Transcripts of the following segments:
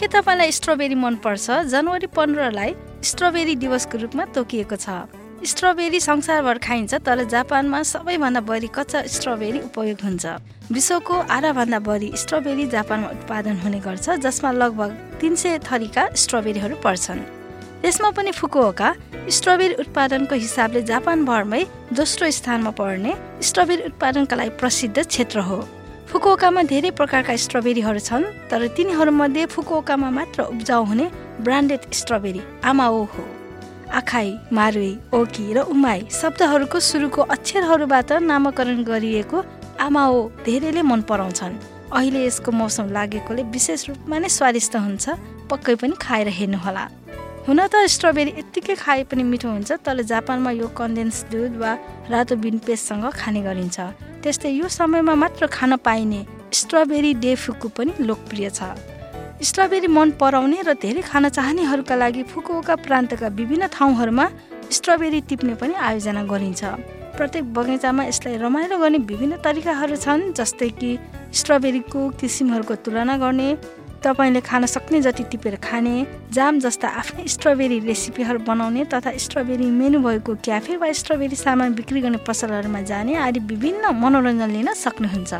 के तपाईँलाई स्ट्रबेरी मनपर्छ? जनवरी पन्ध्रलाई स्ट्रबेरी दिवसको रूपमा तोकिएको छ। स्ट्रबेरी संसारभर खाइन्छ तर जापानमा सबैभन्दा बढी कच्चा स्ट्रबेरी उपयोग हुन्छ। विश्वको आधाभन्दा बढी स्ट्रबेरी जापानमा उत्पादन हुने गर्छ जसमा लगभग तिन सय थरीका स्ट्रबेरीहरू पर्छन्। त्यसमा पनि फुकुओका स्ट्रबेरी उत्पादनको हिसाबले जापानभरमै दोस्रो स्थानमा पर्ने स्ट्रबेरी उत्पादनका लागि प्रसिद्ध क्षेत्र हो। फुकुओकामा धेरै प्रकारका स्ट्रबेरीहरू छन् तर तिनीहरूमध्ये फुकुओकामा मात्र उब्जाउ हुने ब्रान्डेड स्ट्रबेरी आमाओ हो। आखाई मारुई ओकी र उमाई शब्दहरूको सुरुको अक्षरहरूबाट नामाकरण गरिएको आमाओ धेरैले मन पराउँछन्। अहिले यसको मौसम लागेकोले विशेष रूपमा नै स्वादिष्ट हुन्छ पक्कै पनि खाएर हेर्नुहोला। हुन त स्ट्रबेरी यत्तिकै खाए पनि मिठो हुन्छ तर जापानमा यो कन्डेन्स दुध वा रातो बिन पेस्टसँग खाने गरिन्छ। त्यस्तै यो समयमा मात्र खान पाइने स्ट्रबेरी डेफुकु पनि लोकप्रिय छ। स्ट्रबेरी मन पराउने र धेरै खान चाहनेहरूका लागि फुकुओका प्रान्तका विभिन्न ठाउँहरूमा स्ट्रबेरी टिप्ने पनि आयोजना गरिन्छ। प्रत्येक बगैँचामा यसलाई रमाइलो गर्ने विभिन्न तरिकाहरू छन् जस्तै कि स्ट्रबेरीको किसिमहरूको तुलना गर्ने तपाईँले खान सक्ने जति टिपेर खाने जाम जस्ता आफ्नै स्ट्रबेरी रेसिपीहरू बनाउने तथा स्ट्रबेरी मेनु भएको क्याफे वा स्ट्रबेरी सामान बिक्री गर्ने पसलहरूमा जाने आदि विभिन्न मनोरञ्जन लिन सक्नुहुन्छ।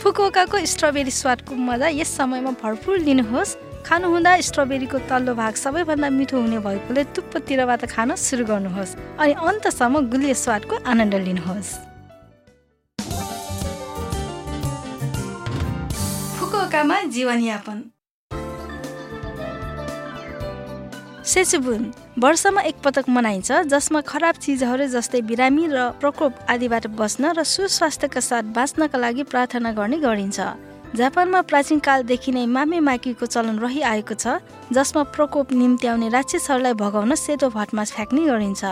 फुकुओकाको स्ट्रबेरी स्वादको मजा यस समयमा भरपुर लिनुहोस्। खानुहुँदा स्ट्रबेरीको तल्लो भाग सबैभन्दा मिठो हुने भएकोले टुप्पोतिरबाट खान सुरु गर्नुहोस् अनि अन्तसम्म गुलियो स्वादको आनन्द लिनुहोस्। फुकुओकामा जीवनयापन। सेचुबुन वर्षमा एकपटक मनाइन्छ जसमा खराब चिजहरू जस्तै बिरामी र प्रकोप आदिबाट बस्न र सुस्वास्थ्यका साथ बाँच्नका लागि प्रार्थना गर्ने गरिन्छ। जापानमा प्राचीन कालदेखि नै मामे माकीको चलन रहिआएको छ जसमा प्रकोप निम्त्याउने राक्षसहरूलाई भगाउन सेतो भटमास फ्याँक्ने गरिन्छ।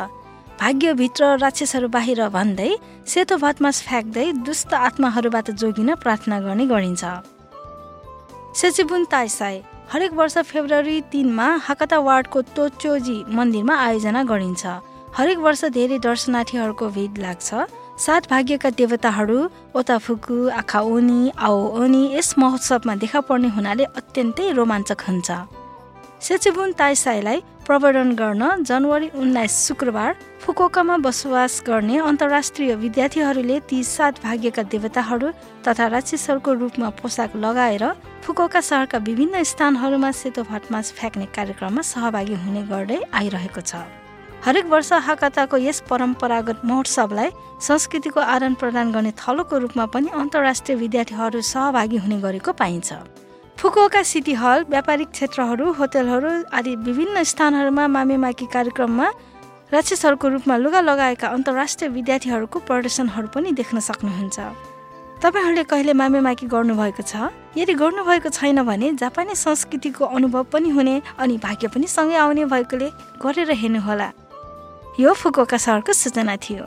भाग्यभित्र राक्षसहरू बाहिर भन्दै सेतो भटमास फ्याँक्दै दुष्ट आत्माहरूबाट जोगिन प्रार्थना गर्ने गरिन्छ। सेचिबुन ताइसाई हरेक वर्ष फेब्रुअरी तिनमा हाकता वार्डको तोचोजी मन्दिरमा आयोजना गरिन्छ। हरेक वर्ष धेरै दर्शनार्थीहरूको भिड लाग्छ। सात भाग्यका देवताहरू ओताफुकु आखा ओनी आओ ओनी यस महोत्सवमा देखा पर्ने हुनाले अत्यन्तै रोमाञ्चक हुन्छ। सेचुबुन ताइसाईलाई प्रवर्धन गर्न जनवरी उन्नाइस शुक्रबार फुकोकामा बसोबास गर्ने अन्तर्राष्ट्रिय विद्यार्थीहरूले ती सात भाग्यका देवताहरू तथा राक्षसहरूको रूपमा पोसाक लगाएर फुकोका सहरका विभिन्न स्थानहरूमा सेतो भटमास फ्याँक्ने कार्यक्रममा सहभागी हुने गर्दै आइरहेको छ। हरेक वर्ष हाकताको यस परम्परागत महोत्सवलाई संस्कृतिको आदान प्रदान गर्ने थलोको रूपमा पनि अन्तर्राष्ट्रिय विद्यार्थीहरू सहभागी हुने गरेको पाइन्छ। फुकुओका सिटी हल व्यापारिक क्षेत्रहरू होटलहरू आदि विभिन्न स्थानहरूमा मामेमाकी कार्यक्रममा राक्षसहरूको रूपमा लुगा लगाएका अन्तर्राष्ट्रिय विद्यार्थीहरूको प्रदर्शनहरू पनि देख्न सक्नुहुन्छ। तपाईँहरूले कहिले मामेमाकी गर्नुभएको छ? यदि गर्नुभएको छैन भने जापानी संस्कृतिको अनुभव पनि हुने अनि भाग्य पनि सँगै आउने भएकोले गरेर हेर्नुहोला। यो फुकुओका सहरको सूचना थियो।